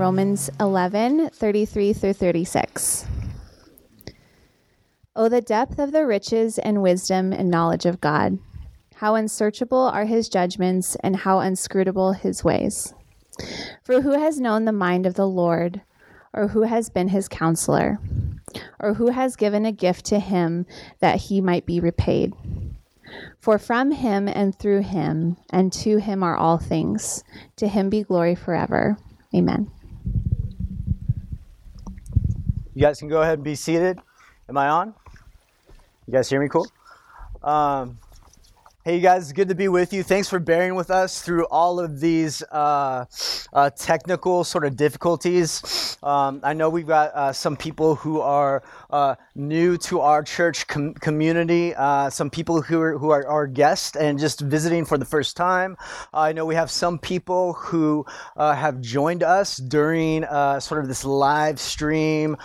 Romans 11 33 through 36. Oh, the depth of the riches and wisdom and knowledge of God! How unsearchable are his judgments and how inscrutable his ways! For who has known the mind of the Lord, or who has been his counselor, or who has given a gift to him that he might be repaid? For from him and through him and to him are all things. To him be glory forever. Amen. You guys can go ahead and be seated. Am I on? You guys hear me cool? Um, Hey, you guys, good to be with you. Thanks for bearing with us through all of these uh, uh, technical sort of difficulties. Um, I know we've got uh, some people who are uh, new to our church com- community, uh, some people who are, who are our guests and just visiting for the first time. I know we have some people who uh, have joined us during sort of this live stream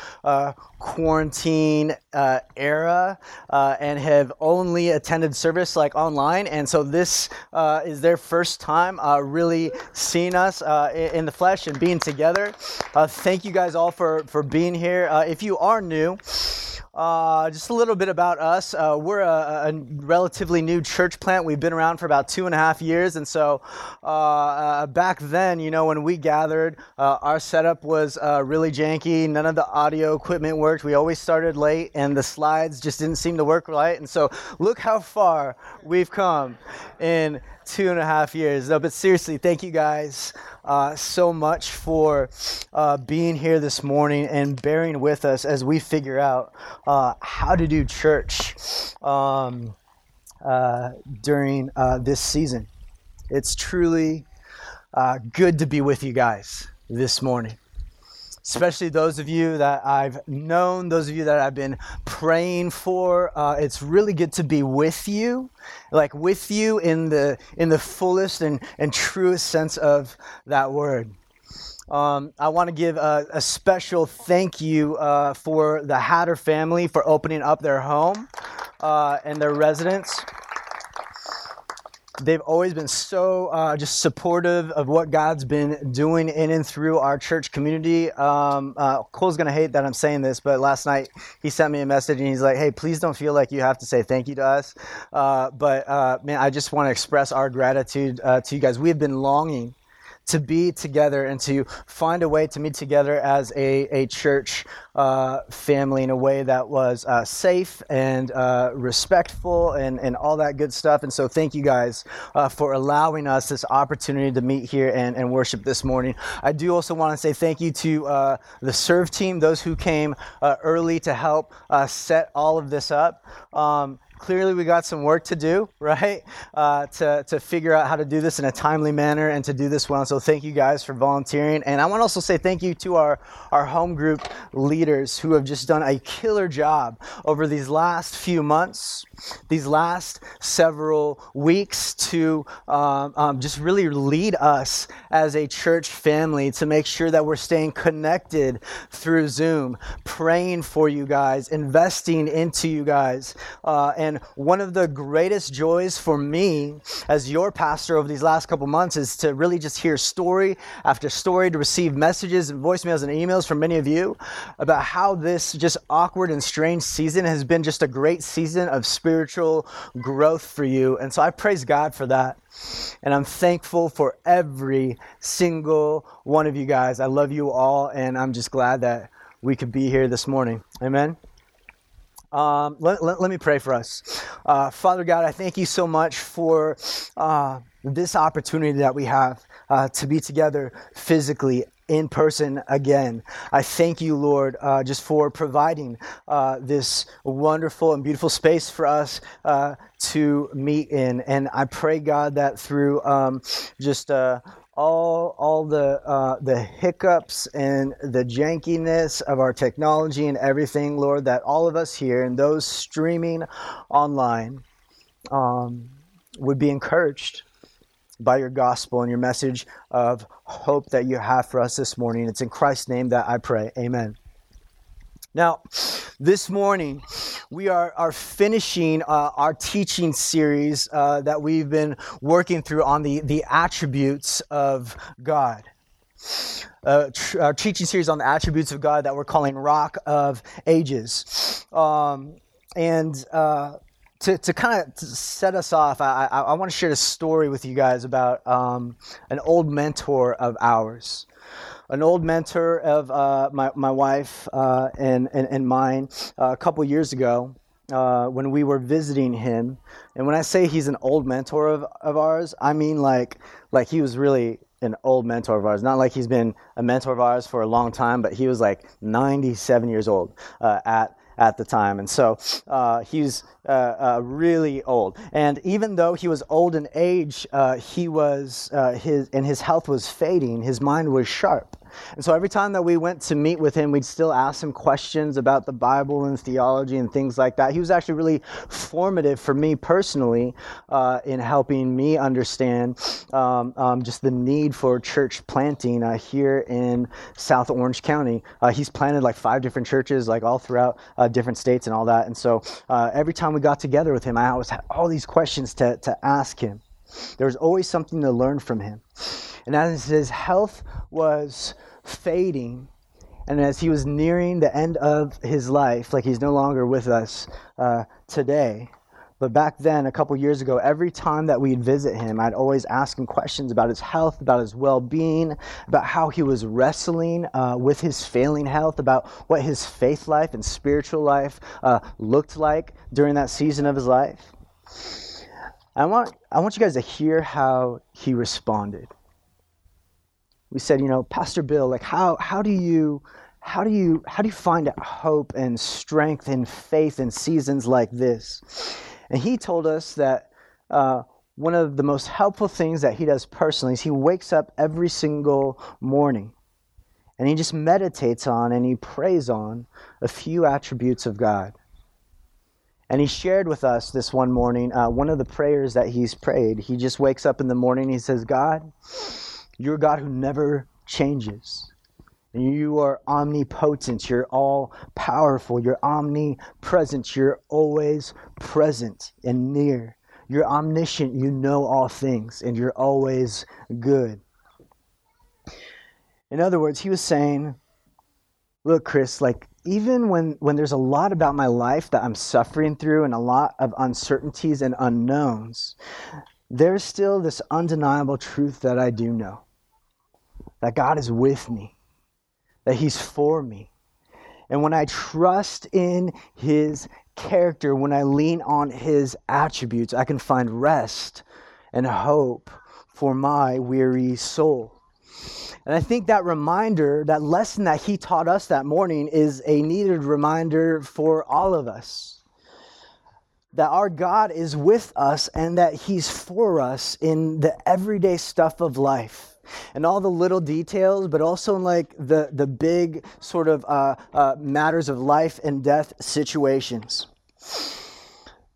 quarantine uh, era uh, and have only attended service like online. And so this uh, is their first time uh, really seeing us uh, in the flesh and being together. Uh, thank you guys all for, for being here. if you are new, uh, just a little bit about us. Uh, we're a, a, relatively new church plant. We've been around for about two and a half years. And so uh, uh back then, you know, when we gathered, uh, our setup was uh, really janky. None of the audio equipment worked. We always started late, and the slides just didn't seem to work right. And so look how far we've come in two and a half years. No, but seriously, thank you guys uh, so much for uh, being here this morning and bearing with us as we figure out uh, how to do church um, uh, during uh, this season. It's truly good to be with you guys this morning especially those of you that I've known, those of you that I've been praying for. Uh, it's really good to be with you, like with you in the in the fullest and, and truest sense of that word. Um, I want to give a, a, special thank you uh, for the Hatter family for opening up their home uh, and their residence they've always been so uh, just supportive of what God's been doing in and through our church community. Um, uh, Cole's gonna hate that I'm saying this, but last night he sent me a message and he's like, "Hey, please don't feel like you have to say thank you to us." Uh, but uh, man, I just want to express our gratitude uh, to you guys. We have been longing to be together and to find a way to meet together as a, a church uh, family in a way that was uh, safe and uh, respectful and, and all that good stuff. And so, thank you guys uh, for allowing us this opportunity to meet here and, and worship this morning. I do also want to say thank you to uh, the serve team, those who came uh, early to help set all of this up. Um, clearly we got some work to do, right? Uh, to, to figure out how to do this in a timely manner and to do this well. So thank you guys for volunteering. And I want to also say thank you to our, our home group leaders who have just done a killer job over these last few months, these last several weeks to um, um, just really lead us as a church family to make sure that we're staying connected through Zoom, praying for you guys, investing into you guys. Uh, and one of the greatest joys for me as your pastor over these last couple months is to really just hear story after story, to receive messages and voicemails and emails from many of you about how this just awkward and strange season has been just a great season of spiritual growth for you. And so I praise God for that. And I'm thankful for every single one of you guys. I love you all, and I'm just glad that we could be here this morning. Amen. Um, let, let, let, me pray for us. Uh, Father God, I thank you so much for uh, this opportunity that we have uh, to be together physically in person again. I thank you, Lord, uh, just for providing uh, this wonderful and beautiful space for us uh, to meet in. And I pray, God, that through um, just uh, all all the uh, the hiccups and the jankiness of our technology and everything, Lord, that all of us here and those streaming online um, would be encouraged by your gospel and your message of hope that you have for us this morning. It's in Christ's name that I pray. Amen. Now, this morning, we are, are finishing uh, our teaching series uh, that we've been working through on the, the attributes of God. uh, tr- our teaching series on the attributes of God that we're calling Rock of Ages. Um, and uh, to, to kind of set us off, I, I, I want to share a story with you guys about um, an old mentor of ours. An old mentor of uh, my, my wife uh, and, and, and mine uh, a couple years ago. Uh, when we were visiting him, and when I say he's an old mentor of, of ours, I mean like like he was really an old mentor of ours. Not like he's been a mentor of ours for a long time, but he was like 97 years old uh, at at the time. And so uh, he's uh, uh, really old. And even though he was old in age, uh, he was uh, his and his health was fading. His mind was sharp. And so every time that we went to meet with him, we'd still ask him questions about the Bible and theology and things like that. He was actually really formative for me personally uh, in helping me understand um, um, just the need for church planting uh, here in South Orange County. Uh, he's planted like five different churches, like all throughout uh, different states and all that. And so uh, every time we got together with him, I always had all these questions to, to ask him. There was always something to learn from him. And as his health was fading, and as he was nearing the end of his life, like he's no longer with us uh, today, but back then, a couple years ago, every time that we'd visit him, I'd always ask him questions about his health, about his well being, about how he was wrestling uh, with his failing health, about what his faith life and spiritual life uh, looked like during that season of his life. I want, I want you guys to hear how he responded we said, you know, Pastor Bill, like how how do you how do you how do you find hope and strength and faith in seasons like this? And he told us that uh, one of the most helpful things that he does personally is he wakes up every single morning and he just meditates on and he prays on a few attributes of God. And he shared with us this one morning uh, one of the prayers that he's prayed. He just wakes up in the morning. He says, God, you're God who never changes. You are omnipotent. You're all powerful. You're omnipresent. You're always present and near. You're omniscient. You know all things, and you're always good. In other words, he was saying, Look, Chris, like even when, when there's a lot about my life that I'm suffering through and a lot of uncertainties and unknowns, there's still this undeniable truth that I do know that God is with me, that He's for me. And when I trust in His character, when I lean on His attributes, I can find rest and hope for my weary soul. And I think that reminder, that lesson that he taught us that morning, is a needed reminder for all of us. That our God is with us and that he's for us in the everyday stuff of life and all the little details, but also in like the, the big sort of uh, uh, matters of life and death situations.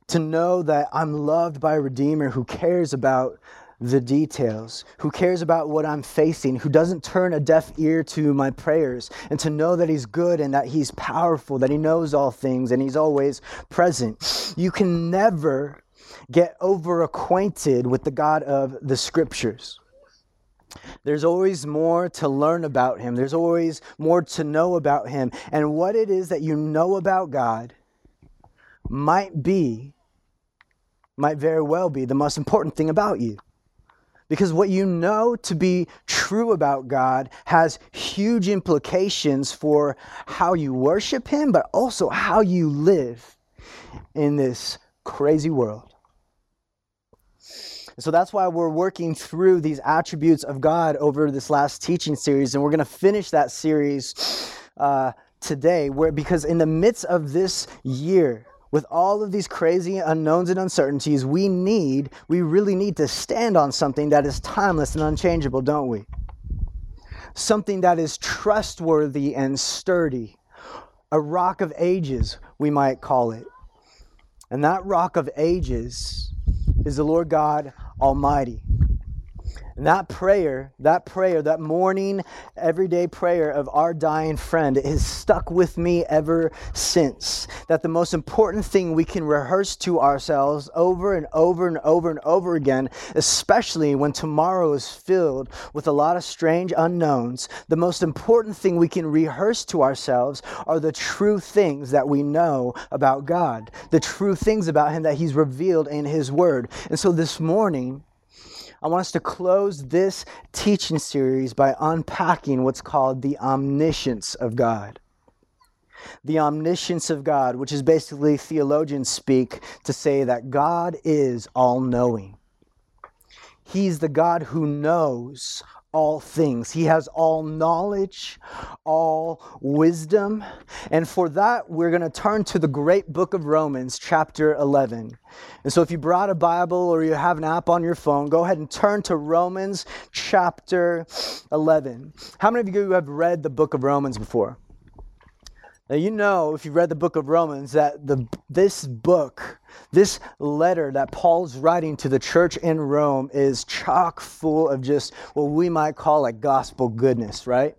To know that I'm loved by a Redeemer who cares about the details, who cares about what I'm facing, who doesn't turn a deaf ear to my prayers, and to know that He's good and that He's powerful, that He knows all things and He's always present. You can never get over acquainted with the God of the Scriptures. There's always more to learn about Him. There's always more to know about Him. And what it is that you know about God might be, might very well be the most important thing about you. Because what you know to be true about God has huge implications for how you worship Him, but also how you live in this crazy world. So that's why we're working through these attributes of God over this last teaching series. And we're going to finish that series uh, today, where, because in the midst of this year, with all of these crazy unknowns and uncertainties, we need, we really need to stand on something that is timeless and unchangeable, don't we? Something that is trustworthy and sturdy. A rock of ages, we might call it. And that rock of ages is the Lord God Almighty. And that prayer, that prayer, that morning, everyday prayer of our dying friend has stuck with me ever since. That the most important thing we can rehearse to ourselves over and over and over and over again, especially when tomorrow is filled with a lot of strange unknowns, the most important thing we can rehearse to ourselves are the true things that we know about God, the true things about Him that He's revealed in His Word. And so this morning, I want us to close this teaching series by unpacking what's called the omniscience of God. The omniscience of God, which is basically theologians speak to say that God is all knowing. He's the God who knows all things. He has all knowledge, all wisdom. And for that, we're going to turn to the great book of Romans, chapter 11. And so if you brought a Bible or you have an app on your phone, go ahead and turn to Romans, chapter 11. How many of you have read the book of Romans before? Now, you know, if you've read the book of Romans, that the, this book, this letter that Paul's writing to the church in Rome is chock full of just what we might call like gospel goodness, right?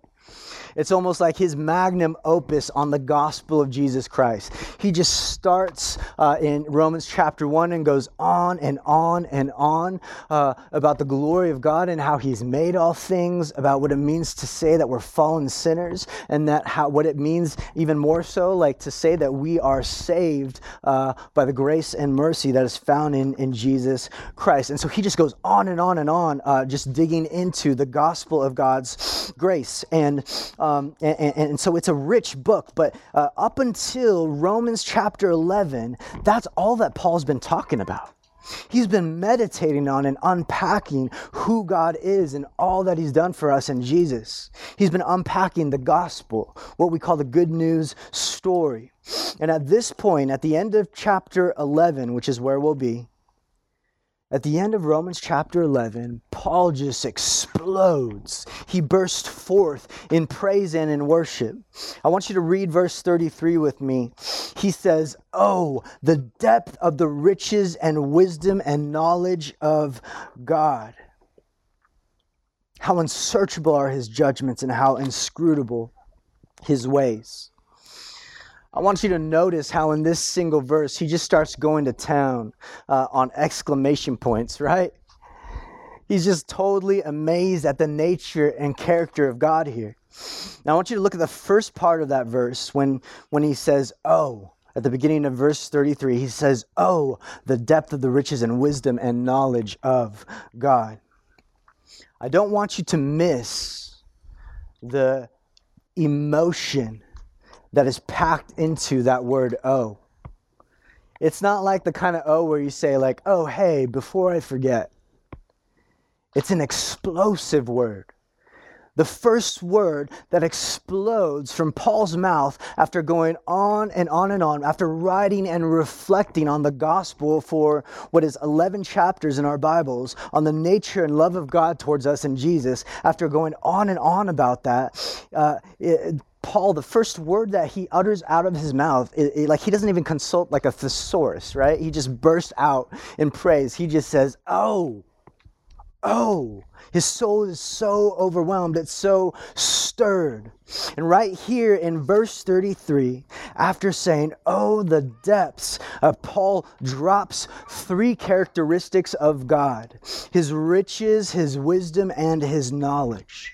It's almost like his magnum opus on the gospel of Jesus Christ. He just starts uh, in Romans chapter 1 and goes on and on and on uh, about the glory of God and how he's made all things, about what it means to say that we're fallen sinners, and that how what it means even more so, like to say that we are saved uh, by the grace and mercy that is found in, in Jesus Christ. And so he just goes on and on and on, uh, just digging into the gospel of God's grace. And um, and, and, so it's a rich book, but uh, up until Romans chapter 11, that's all that Paul's been talking about. He's been meditating on and unpacking who God is and all that He's done for us in Jesus. He's been unpacking the gospel, what we call the good news story. And at this point, at the end of chapter 11, which is where we'll be, at the end of Romans chapter 11, Paul just explodes. He bursts forth in praise and in worship. I want you to read verse 33 with me. He says, Oh, the depth of the riches and wisdom and knowledge of God. How unsearchable are his judgments and how inscrutable his ways. I want you to notice how in this single verse he just starts going to town uh, on exclamation points, right? He's just totally amazed at the nature and character of God here. Now I want you to look at the first part of that verse when, when he says, Oh, at the beginning of verse 33, he says, Oh, the depth of the riches and wisdom and knowledge of God. I don't want you to miss the emotion that is packed into that word oh. It's not like the kind of oh where you say, like, oh, hey, before I forget. It's an explosive word. The first word that explodes from Paul's mouth after going on and on and on, after writing and reflecting on the gospel for what is 11 chapters in our Bibles, on the nature and love of God towards us in Jesus, after going on and on about that, uh, it, Paul, the first word that he utters out of his mouth, it, it, like he doesn't even consult like a thesaurus, right? He just bursts out in praise. He just says, Oh, oh. His soul is so overwhelmed, it's so stirred. And right here in verse 33, after saying, Oh, the depths, uh, Paul drops three characteristics of God his riches, his wisdom, and his knowledge.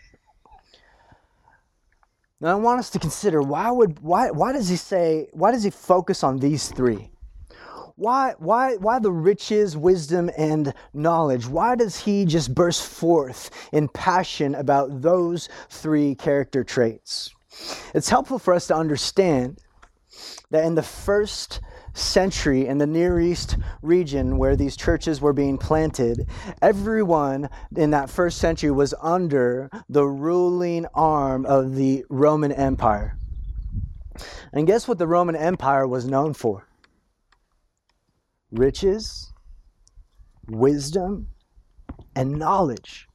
Now I want us to consider why would why why does he say why does he focus on these three? Why why why the riches, wisdom, and knowledge? Why does he just burst forth in passion about those three character traits? It's helpful for us to understand that in the first century in the Near East region where these churches were being planted, everyone in that first century was under the ruling arm of the Roman Empire. And guess what the Roman Empire was known for? Riches, wisdom, and knowledge.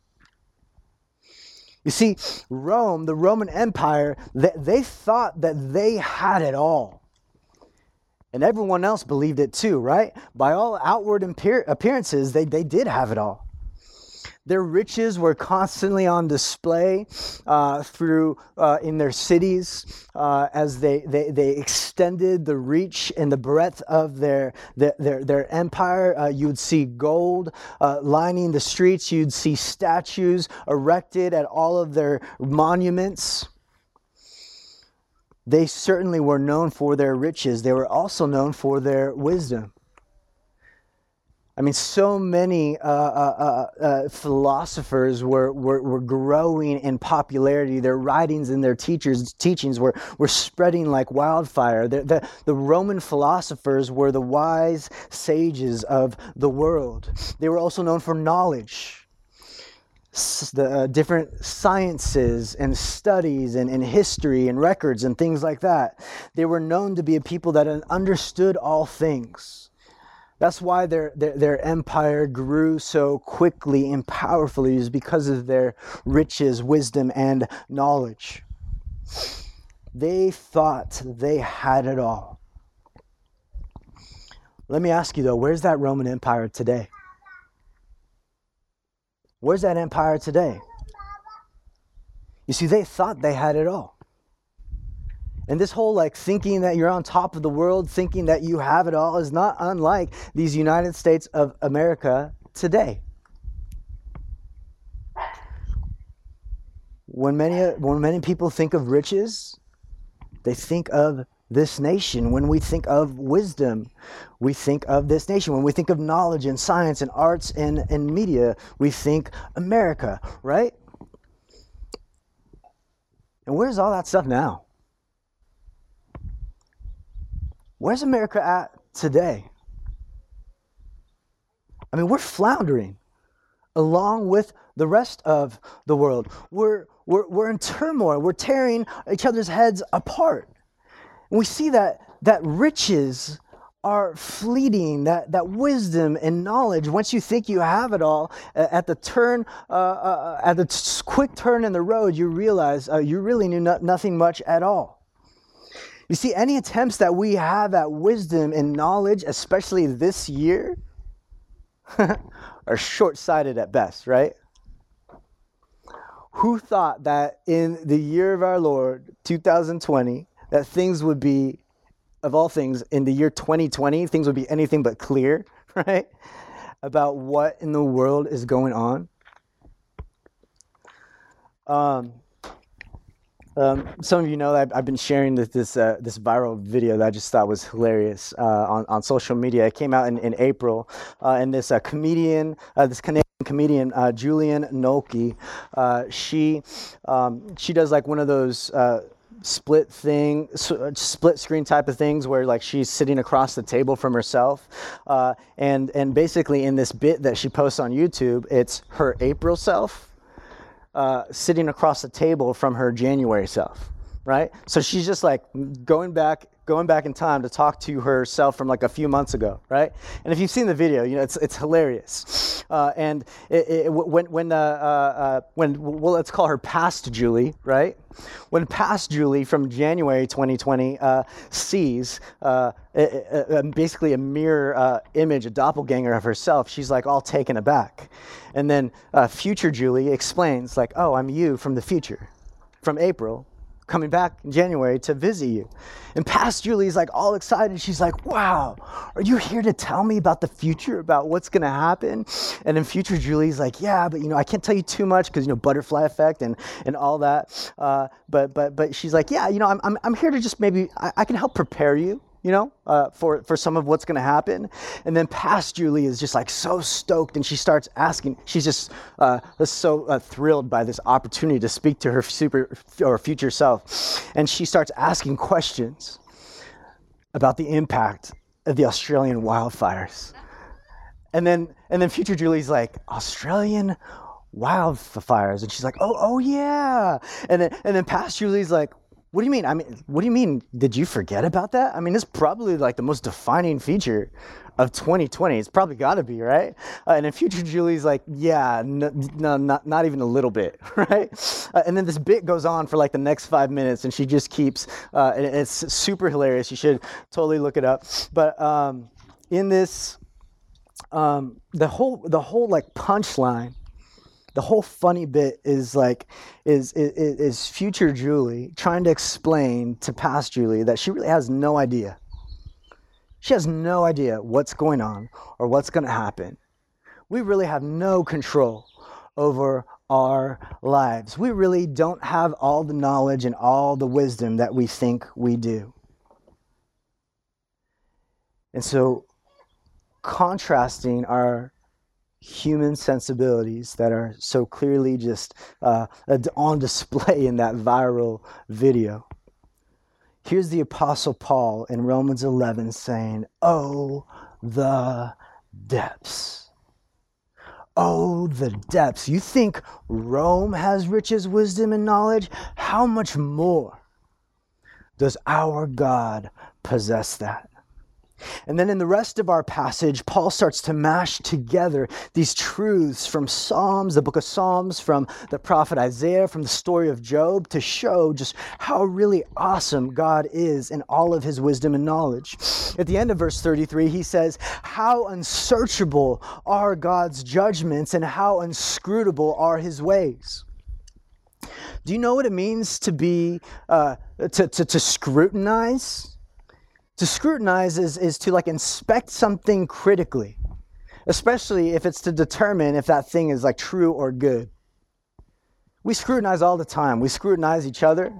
You see, Rome, the Roman Empire, they, they thought that they had it all. And everyone else believed it too, right? By all outward appearances, they, they did have it all. Their riches were constantly on display uh, through uh, in their cities uh, as they, they, they extended the reach and the breadth of their, their, their, their empire. Uh, you would see gold uh, lining the streets, you'd see statues erected at all of their monuments. They certainly were known for their riches, they were also known for their wisdom. I mean, so many uh, uh, uh, uh, philosophers were, were, were growing in popularity. Their writings and their teachers' teachings were, were spreading like wildfire. The, the, the Roman philosophers were the wise sages of the world. They were also known for knowledge, the uh, different sciences and studies and, and history and records and things like that. They were known to be a people that understood all things. That's why their, their, their, empire grew so quickly and powerfully, is because of their riches, wisdom, and knowledge. They thought they had it all. Let me ask you though, where's that Roman Empire today? Where's that empire today? You see, they thought they had it all. And this whole like thinking that you're on top of the world, thinking that you have it all, is not unlike these United States of America today. When many, when many people think of riches, they think of this nation. When we think of wisdom, we think of this nation. When we think of knowledge and science and arts and, and media, we think America, right? And where's all that stuff now? Where's America at today? I mean, we're floundering along with the rest of the world. We're, we're, we're in turmoil. We're tearing each other's heads apart. We see that, that riches are fleeting, that, that wisdom and knowledge, once you think you have it all, at the turn, uh, uh, at the quick turn in the road, you realize uh, you really knew no- nothing much at all. You see, any attempts that we have at wisdom and knowledge, especially this year, are short sighted at best, right? Who thought that in the year of our Lord, 2020, that things would be, of all things, in the year 2020, things would be anything but clear, right? About what in the world is going on? Um, um, some of you know I've, I've been sharing this this, uh, this, viral video that I just thought was hilarious uh, on, on social media. It came out in, in April, uh, and this uh, comedian, uh, this Canadian comedian uh, Julie Nolke, she um, she does like one of those split thing, split screen type of things where like she's sitting across the table from herself, uh, and and basically in this bit that she posts on YouTube, it's her April self uh, sitting across the table from her January self, right? So she's just like going back, going back in time to talk to herself from like a few months ago, right? And if you've seen the video, you know it's it's hilarious. Uh, and it, it, when when uh, uh, uh, when well, let's call her past Julie, right? When past Julie from January 2020 uh, sees uh, basically a mirror image, a doppelganger of herself, she's like all taken aback. And then future Julie explains like, "Oh, I'm you from the future, from April." Coming back in January to visit you. And past Julie's like all excited. She's like, wow, are you here to tell me about the future, about what's going to happen? And then future Julie's like, yeah, but you know, I can't tell you too much because, you know, butterfly effect and, and all that. Uh, but, but, but she's like, yeah, you know, I'm, I'm, I'm here to just maybe, I, I can help prepare you you know, uh, for, for some of what's going to happen. And then past Julie is just like so stoked and she starts asking, she's just uh, so uh, thrilled by this opportunity to speak to her super or future self. And she starts asking questions about the impact of the Australian wildfires. And then, and then future Julie's like, Australian wildfires. And she's like, oh, oh yeah. And then, and then past Julie's like, what do you mean? I mean, what do you mean? Did you forget about that? I mean, it's probably like the most defining feature of 2020. It's probably got to be right. Uh, and then future Julie's like, yeah, no, no, not not even a little bit, right? Uh, and then this bit goes on for like the next five minutes, and she just keeps. Uh, and it's super hilarious. You should totally look it up. But um, in this, um, the whole the whole like punchline the whole funny bit is like is, is is future Julie trying to explain to past Julie that she really has no idea. She has no idea what's going on or what's going to happen. We really have no control over our lives. We really don't have all the knowledge and all the wisdom that we think we do. And so contrasting our human sensibilities that are so clearly just uh, on display in that viral video. Here's the Apostle Paul in Romans 11 saying, Oh, the depths. Oh, the depths. You think Rome has riches, wisdom, and knowledge? How much more does our God possess that? And then in the rest of our passage, Paul starts to mash together these truths from Psalms, the book of Psalms, from the prophet Isaiah, from the story of Job, to show just how really awesome God is in all of his wisdom and knowledge. At the end of verse 33, he says, How unsearchable are God's judgments and how inscrutable are his ways. Do you know what it means to be, uh, to, to, to scrutinize? To scrutinize is, is to like inspect something critically, especially if it's to determine if that thing is like true or good. We scrutinize all the time. We scrutinize each other.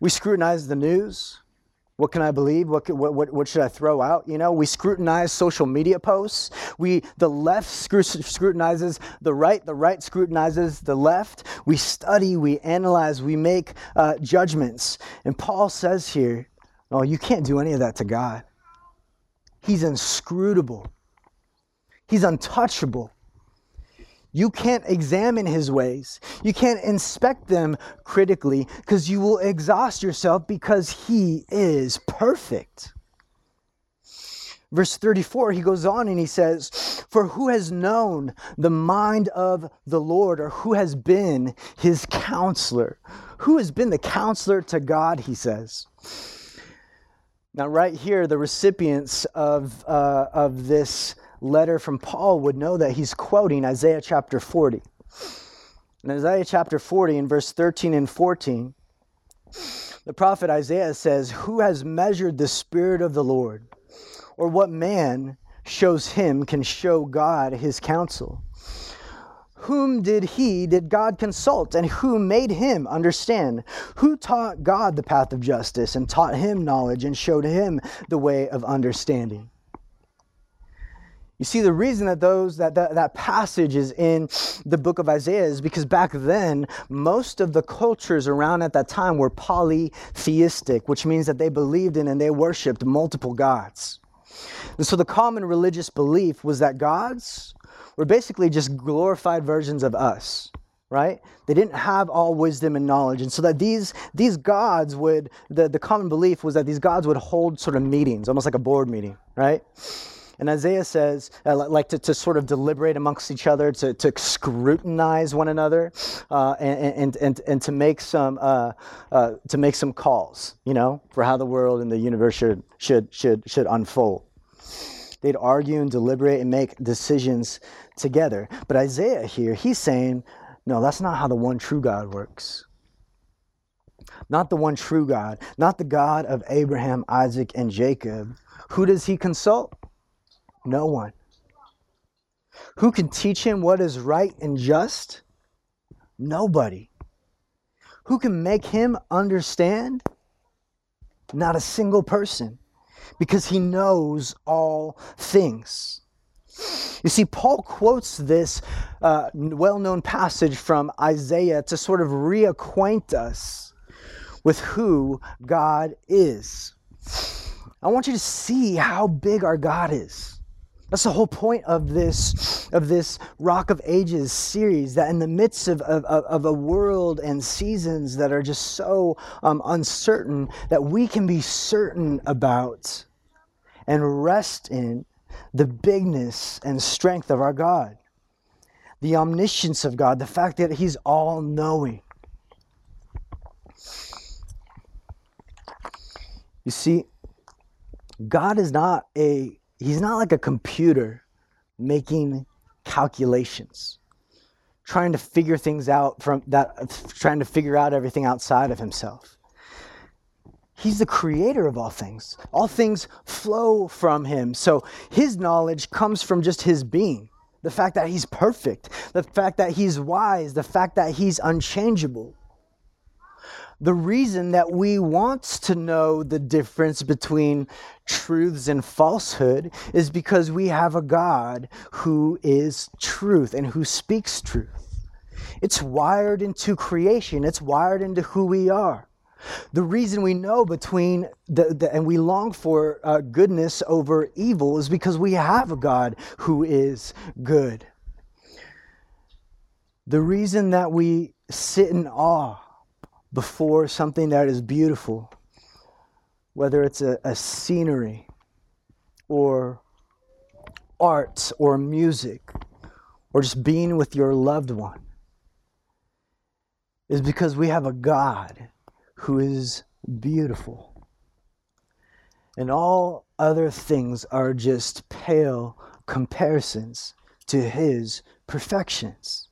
We scrutinize the news. What can I believe? What, what, what, what should I throw out? You know, we scrutinize social media posts. We, the left scrutinizes the right. The right scrutinizes the left. We study, we analyze, we make uh, judgments. And Paul says here, Oh, you can't do any of that to God. He's inscrutable, He's untouchable. You can't examine his ways. You can't inspect them critically because you will exhaust yourself because he is perfect. Verse 34, he goes on and he says, For who has known the mind of the Lord, or who has been his counselor? Who has been the counselor to God, he says. Now, right here, the recipients of, uh, of this letter from Paul would know that he's quoting Isaiah chapter 40. In Isaiah chapter 40, in verse 13 and 14, the prophet Isaiah says, Who has measured the Spirit of the Lord? Or what man shows him can show God his counsel? Whom did he, did God consult, and who made him understand? Who taught God the path of justice, and taught him knowledge, and showed him the way of understanding? You see, the reason that those that, that that passage is in the book of Isaiah is because back then most of the cultures around at that time were polytheistic, which means that they believed in and they worshipped multiple gods. And so the common religious belief was that gods were basically just glorified versions of us right? They didn't have all wisdom and knowledge. And so that these these gods would the, the common belief was that these gods would hold sort of meetings almost like a board meeting right? And isaiah says uh, like to, to sort of deliberate amongst each other to, to scrutinize one another uh, and, and, and, and to make some uh, uh, to make some calls you know for how the world and the universe should should should should unfold. They'd argue and deliberate and make decisions together. But Isaiah here, he's saying, no, that's not how the one true God works. Not the one true God, not the God of Abraham, Isaac, and Jacob. Who does he consult? No one. Who can teach him what is right and just? Nobody. Who can make him understand? Not a single person, because he knows all things. You see, Paul quotes this uh, well known passage from Isaiah to sort of reacquaint us with who God is. I want you to see how big our God is. That's the whole point of this, of this Rock of Ages series, that in the midst of, of, of a world and seasons that are just so um, uncertain, that we can be certain about and rest in the bigness and strength of our God, the omniscience of God, the fact that He's all knowing. You see, God is not a, He's not like a computer making calculations, trying to figure things out from that trying to figure out everything outside of himself. He's the creator of all things. All things flow from him. So his knowledge comes from just his being. The fact that he's perfect, the fact that he's wise, the fact that he's unchangeable. The reason that we want to know the difference between truths and falsehood is because we have a God who is truth and who speaks truth. It's wired into creation, it's wired into who we are. The reason we know between the, the and we long for uh, goodness over evil is because we have a God who is good. The reason that we sit in awe before something that is beautiful, whether it's a, a scenery or art or music or just being with your loved one, is because we have a God who is beautiful. And all other things are just pale comparisons to his perfections.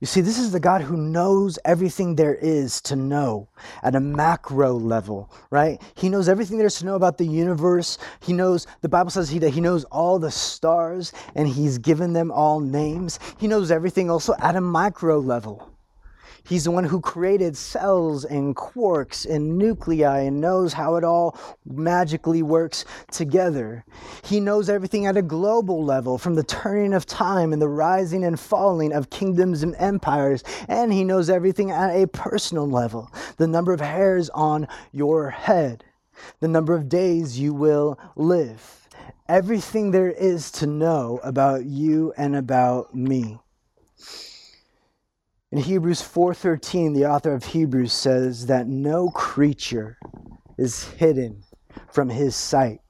You see, this is the God who knows everything there is to know at a macro level, right? He knows everything there is to know about the universe. He knows, the Bible says he, that he knows all the stars and he's given them all names. He knows everything also at a micro level. He's the one who created cells and quarks and nuclei and knows how it all magically works together. He knows everything at a global level, from the turning of time and the rising and falling of kingdoms and empires. And he knows everything at a personal level the number of hairs on your head, the number of days you will live. Everything there is to know about you and about me. In Hebrews 4:13, the author of Hebrews says that no creature is hidden from his sight,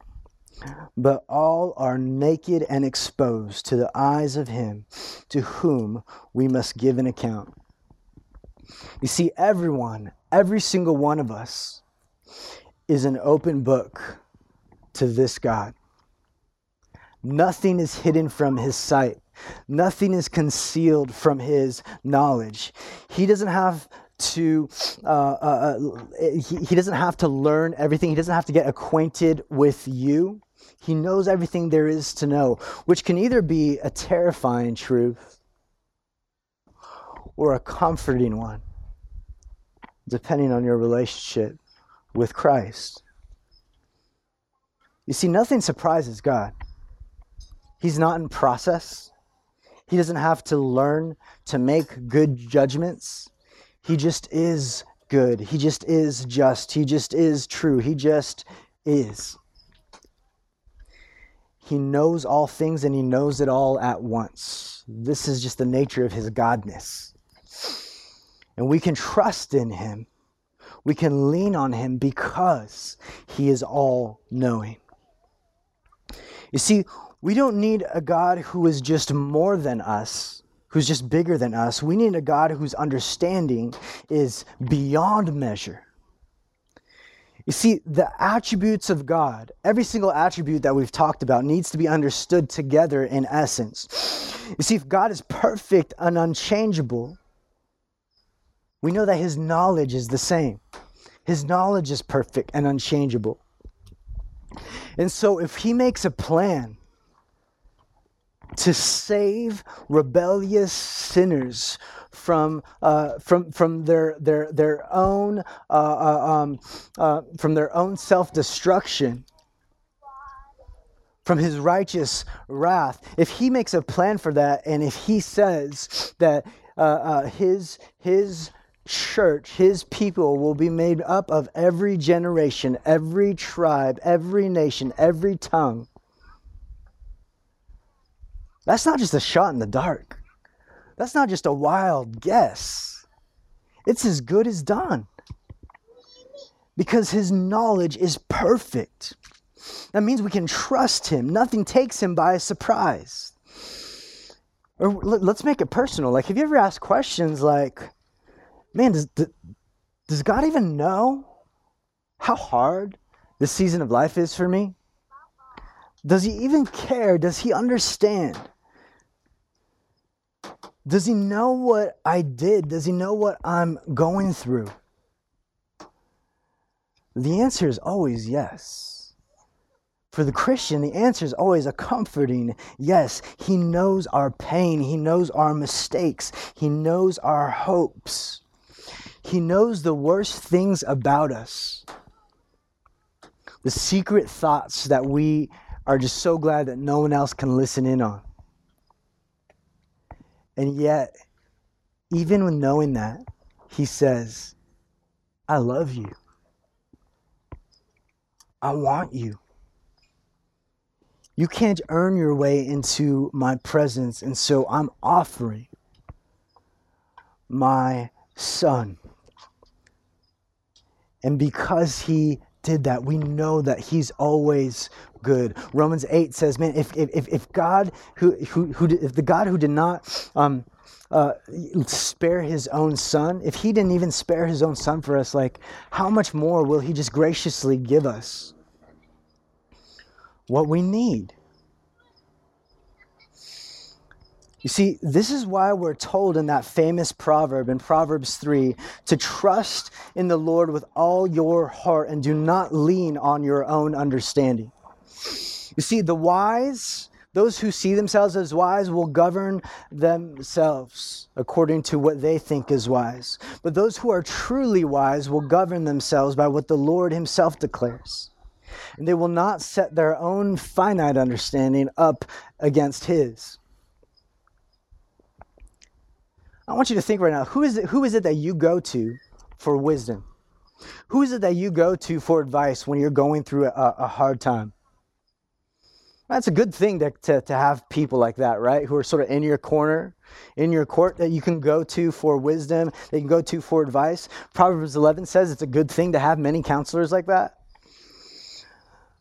but all are naked and exposed to the eyes of him to whom we must give an account. You see, everyone, every single one of us, is an open book to this God. Nothing is hidden from his sight. Nothing is concealed from his knowledge. He doesn't have to uh, uh, uh, he, he doesn't have to learn everything. He doesn't have to get acquainted with you. He knows everything there is to know which can either be a terrifying truth or a comforting one depending on your relationship with christ. You see nothing surprises god. He's not in process he doesn't have to learn to make good judgments. He just is good. He just is just. He just is true. He just is. He knows all things and he knows it all at once. This is just the nature of his godness. And we can trust in him. We can lean on him because he is all knowing. You see, we don't need a God who is just more than us, who's just bigger than us. We need a God whose understanding is beyond measure. You see, the attributes of God, every single attribute that we've talked about, needs to be understood together in essence. You see, if God is perfect and unchangeable, we know that his knowledge is the same. His knowledge is perfect and unchangeable. And so, if he makes a plan to save rebellious sinners from uh, from from their their their own uh, uh, um, uh, from their own self destruction from his righteous wrath. If he makes a plan for that and if he says that uh, uh, his his church his people will be made up of every generation every tribe every nation every tongue that's not just a shot in the dark. That's not just a wild guess. It's as good as done. Because his knowledge is perfect. That means we can trust him. Nothing takes him by surprise. Or let's make it personal. Like, have you ever asked questions like, man, does, does God even know how hard this season of life is for me? Does he even care? Does he understand? Does he know what I did? Does he know what I'm going through? The answer is always yes. For the Christian, the answer is always a comforting yes. He knows our pain, He knows our mistakes, He knows our hopes, He knows the worst things about us, the secret thoughts that we are just so glad that no one else can listen in on. And yet, even with knowing that, He says, I love you. I want you. You can't earn your way into my presence, and so I'm offering my son. And because he did that, we know that he's always good. Romans 8 says, man, if, if, if God who, who, who if the God who did not um, uh, spare his own son, if he didn't even spare his own son for us, like how much more will he just graciously give us what we need? You see, this is why we're told in that famous proverb in Proverbs 3 to trust in the Lord with all your heart and do not lean on your own understanding. You see, the wise, those who see themselves as wise, will govern themselves according to what they think is wise. But those who are truly wise will govern themselves by what the Lord Himself declares. And they will not set their own finite understanding up against His. I want you to think right now who is it, who is it that you go to for wisdom? Who is it that you go to for advice when you're going through a, a hard time? That's a good thing to, to, to have people like that, right? Who are sort of in your corner, in your court that you can go to for wisdom, they can go to for advice. Proverbs 11 says it's a good thing to have many counselors like that.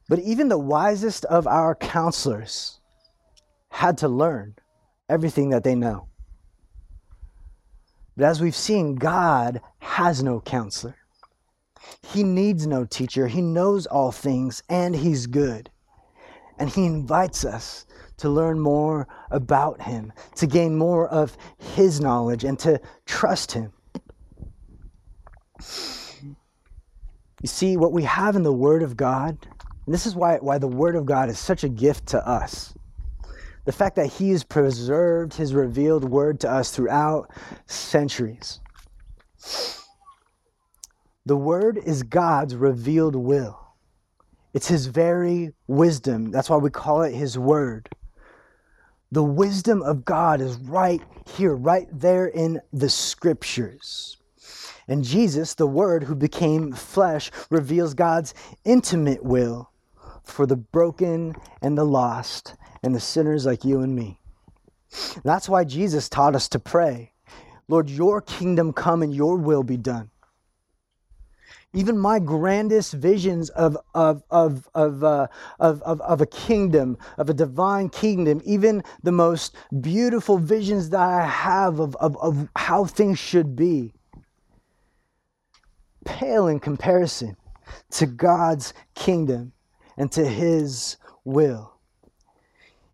But even the wisest of our counselors had to learn everything that they know. But as we've seen, God has no counselor. He needs no teacher. He knows all things and He's good. And He invites us to learn more about Him, to gain more of His knowledge, and to trust Him. You see, what we have in the Word of God, and this is why, why the Word of God is such a gift to us the fact that He has preserved His revealed word to us throughout centuries. The word is God's revealed will. It's His very wisdom. That's why we call it His word. The wisdom of God is right here, right there in the scriptures. And Jesus, the Word who became flesh, reveals God's intimate will for the broken and the lost and the sinners like you and me. That's why Jesus taught us to pray Lord, your kingdom come and your will be done. Even my grandest visions of, of, of, of, uh, of, of, of a kingdom, of a divine kingdom, even the most beautiful visions that I have of, of, of how things should be, pale in comparison to God's kingdom and to his will.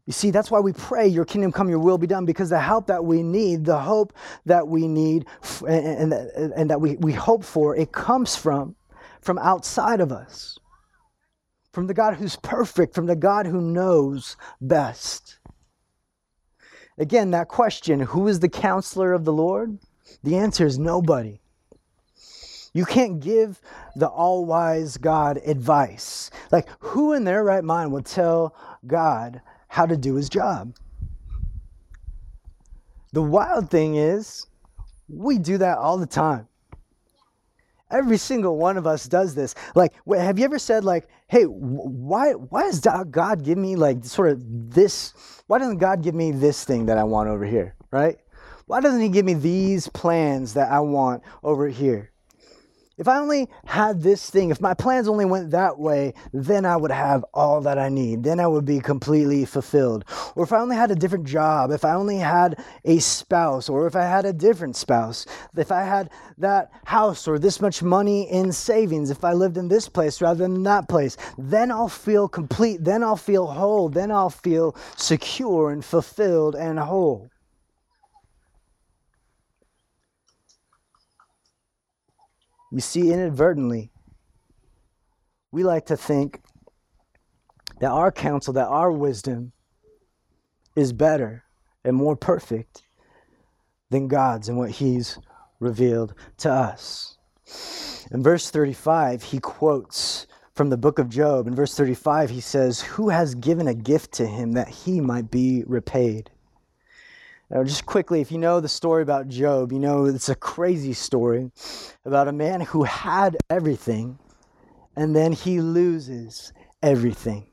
You see, that's why we pray, Your kingdom come, Your will be done, because the help that we need, the hope that we need, and, and, and that we, we hope for, it comes from, from outside of us, from the God who's perfect, from the God who knows best. Again, that question, who is the counselor of the Lord? The answer is nobody. You can't give the all wise God advice. Like, who in their right mind would tell God how to do his job. The wild thing is, we do that all the time. Every single one of us does this. Like, have you ever said, like, hey, why, why does God give me, like, sort of this? Why doesn't God give me this thing that I want over here, right? Why doesn't He give me these plans that I want over here? If I only had this thing, if my plans only went that way, then I would have all that I need. Then I would be completely fulfilled. Or if I only had a different job, if I only had a spouse, or if I had a different spouse, if I had that house or this much money in savings, if I lived in this place rather than that place, then I'll feel complete. Then I'll feel whole. Then I'll feel secure and fulfilled and whole. You see, inadvertently, we like to think that our counsel, that our wisdom is better and more perfect than God's and what He's revealed to us. In verse 35, he quotes from the book of Job. In verse 35, he says, Who has given a gift to him that he might be repaid? Now, just quickly, if you know the story about Job, you know it's a crazy story about a man who had everything and then he loses everything.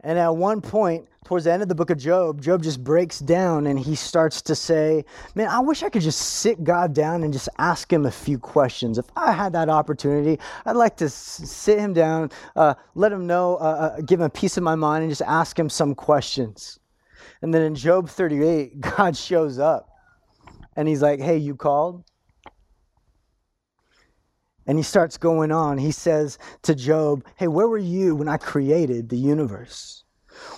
And at one point, towards the end of the book of Job, Job just breaks down and he starts to say, Man, I wish I could just sit God down and just ask him a few questions. If I had that opportunity, I'd like to sit him down, uh, let him know, uh, uh, give him a piece of my mind, and just ask him some questions. And then in Job 38, God shows up and he's like, Hey, you called? And he starts going on. He says to Job, Hey, where were you when I created the universe?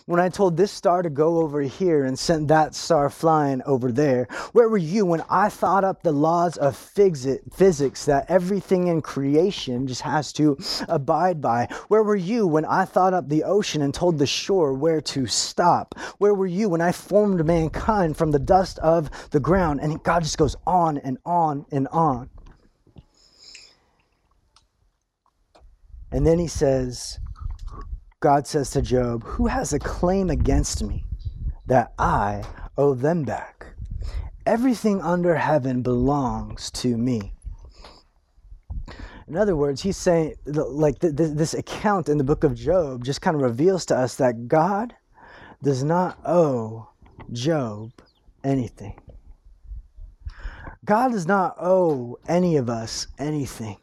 When I told this star to go over here and sent that star flying over there? Where were you when I thought up the laws of physics that everything in creation just has to abide by? Where were you when I thought up the ocean and told the shore where to stop? Where were you when I formed mankind from the dust of the ground? And God just goes on and on and on. And then he says, God says to Job, Who has a claim against me that I owe them back? Everything under heaven belongs to me. In other words, he's saying, like this account in the book of Job just kind of reveals to us that God does not owe Job anything. God does not owe any of us anything.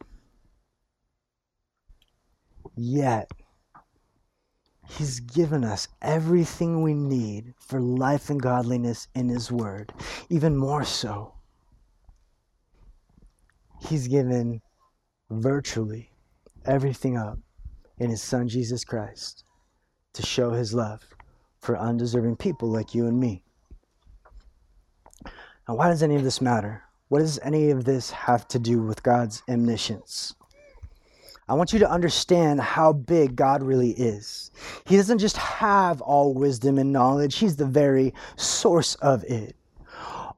Yet, He's given us everything we need for life and godliness in His Word. Even more so, He's given virtually everything up in His Son Jesus Christ to show His love for undeserving people like you and me. Now, why does any of this matter? What does any of this have to do with God's omniscience? I want you to understand how big God really is. He doesn't just have all wisdom and knowledge, He's the very source of it.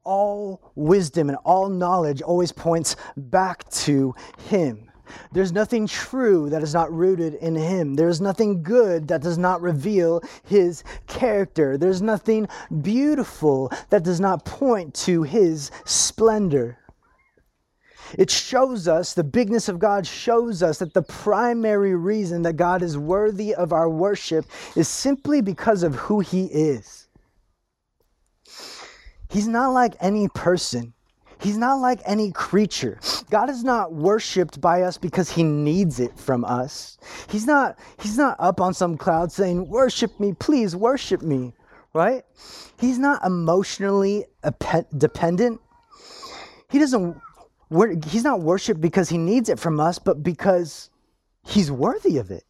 All wisdom and all knowledge always points back to Him. There's nothing true that is not rooted in Him. There's nothing good that does not reveal His character. There's nothing beautiful that does not point to His splendor. It shows us, the bigness of God shows us that the primary reason that God is worthy of our worship is simply because of who He is. He's not like any person. He's not like any creature. God is not worshiped by us because he needs it from us. He's not he's not up on some cloud saying, "Worship me, please worship me." Right? He's not emotionally dependent. He doesn't we're, he's not worshiped because he needs it from us, but because he's worthy of it.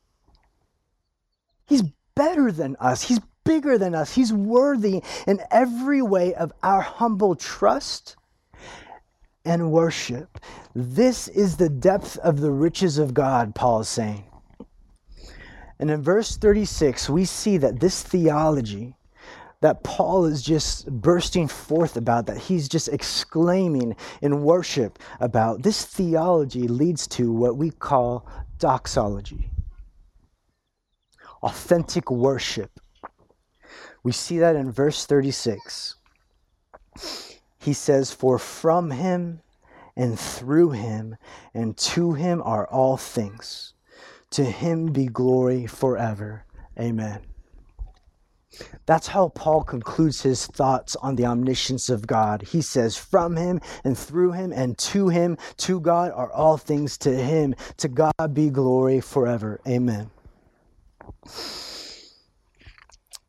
He's better than us. He's bigger than us. He's worthy in every way of our humble trust and worship. This is the depth of the riches of God, Paul is saying. And in verse 36, we see that this theology that Paul is just bursting forth about, that he's just exclaiming in worship about. This theology leads to what we call doxology authentic worship. We see that in verse 36. He says, For from him and through him and to him are all things. To him be glory forever. Amen. That's how Paul concludes his thoughts on the omniscience of God. He says, From him and through him and to him, to God are all things, to him, to God be glory forever. Amen.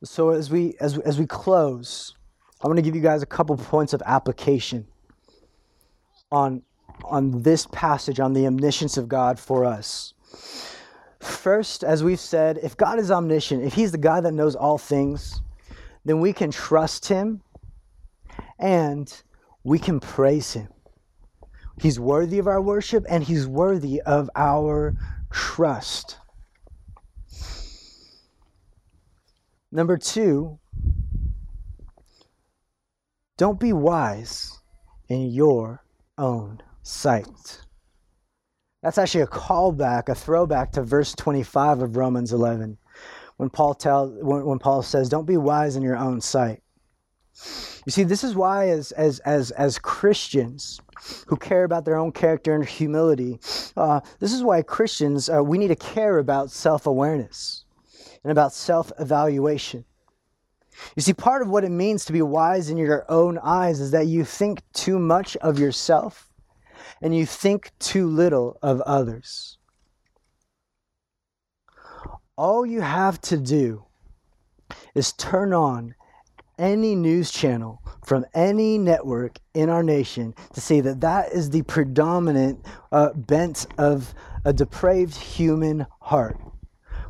So as we as, as we close, I want to give you guys a couple points of application on on this passage on the omniscience of God for us. First, as we've said, if God is omniscient, if He's the God that knows all things, then we can trust Him and we can praise Him. He's worthy of our worship and he's worthy of our trust. Number two, don't be wise in your own sight. That's actually a callback, a throwback to verse 25 of Romans 11, when Paul tells, when, when Paul says, "Don't be wise in your own sight." You see, this is why, as as as as Christians who care about their own character and humility, uh, this is why Christians uh, we need to care about self-awareness and about self-evaluation. You see, part of what it means to be wise in your own eyes is that you think too much of yourself and you think too little of others. All you have to do is turn on any news channel from any network in our nation to see that that is the predominant uh, bent of a depraved human heart.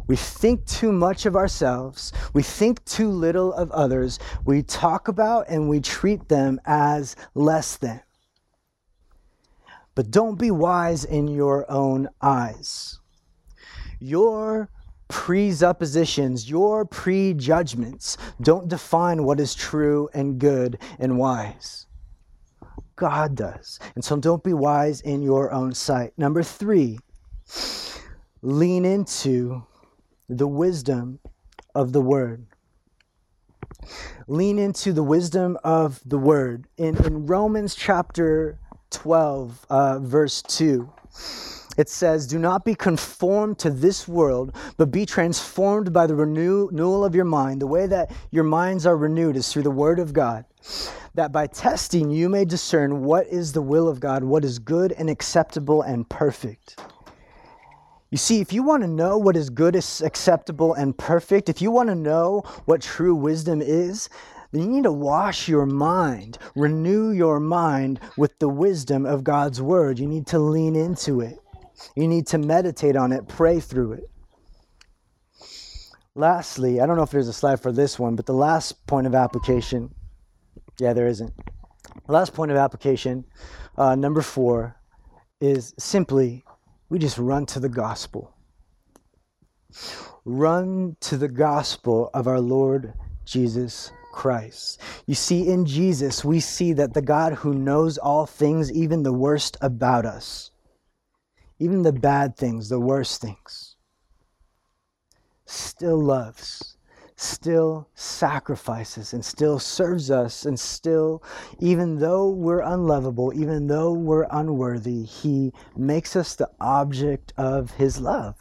We think too much of ourselves. We think too little of others. We talk about and we treat them as less than. But don't be wise in your own eyes. Your presuppositions, your prejudgments don't define what is true and good and wise. God does. And so don't be wise in your own sight. Number three, lean into the wisdom of the word. Lean into the wisdom of the word. In, in Romans chapter 12, uh, verse 2, it says, Do not be conformed to this world, but be transformed by the renewal of your mind. The way that your minds are renewed is through the Word of God, that by testing you may discern what is the will of God, what is good and acceptable and perfect. You see, if you want to know what is good, is acceptable, and perfect, if you want to know what true wisdom is, then you need to wash your mind, renew your mind with the wisdom of God's Word. You need to lean into it. You need to meditate on it, pray through it. Lastly, I don't know if there's a slide for this one, but the last point of application, yeah, there isn't. Last point of application, uh, number four, is simply we just run to the gospel. Run to the gospel of our Lord Jesus Christ. You see, in Jesus, we see that the God who knows all things, even the worst about us, even the bad things, the worst things, still loves, still sacrifices, and still serves us, and still, even though we're unlovable, even though we're unworthy, He makes us the object of His love.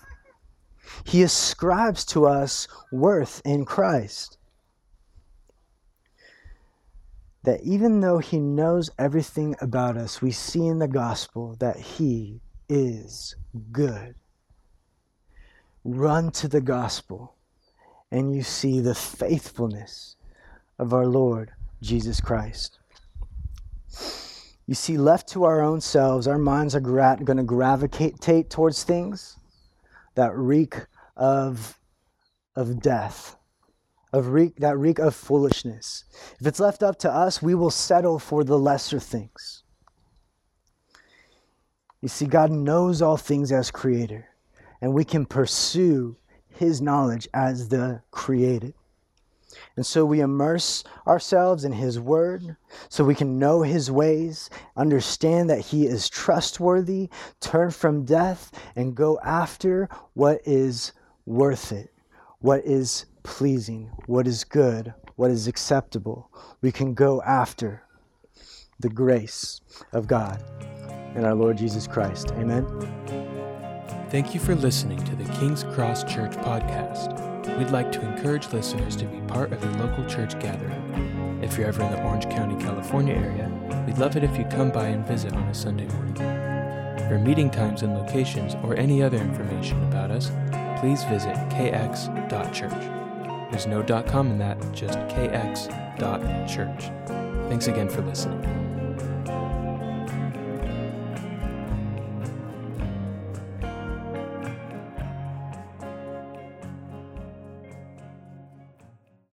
He ascribes to us worth in Christ. That even though He knows everything about us, we see in the gospel that He is good. Run to the gospel and you see the faithfulness of our Lord Jesus Christ. You see, left to our own selves, our minds are gra- going to gravitate towards things that reek of, of death, of reek, that reek of foolishness. If it's left up to us, we will settle for the lesser things. You see, God knows all things as creator, and we can pursue his knowledge as the created. And so we immerse ourselves in His Word so we can know His ways, understand that He is trustworthy, turn from death, and go after what is worth it, what is pleasing, what is good, what is acceptable. We can go after the grace of God in our Lord Jesus Christ. Amen. Thank you for listening to the King's Cross Church podcast. We'd like to encourage listeners to be part of a local church gathering. If you're ever in the Orange County, California area, we'd love it if you come by and visit on a Sunday morning. For meeting times and locations or any other information about us, please visit kx.church. There's no .com in that, just kx.church. Thanks again for listening.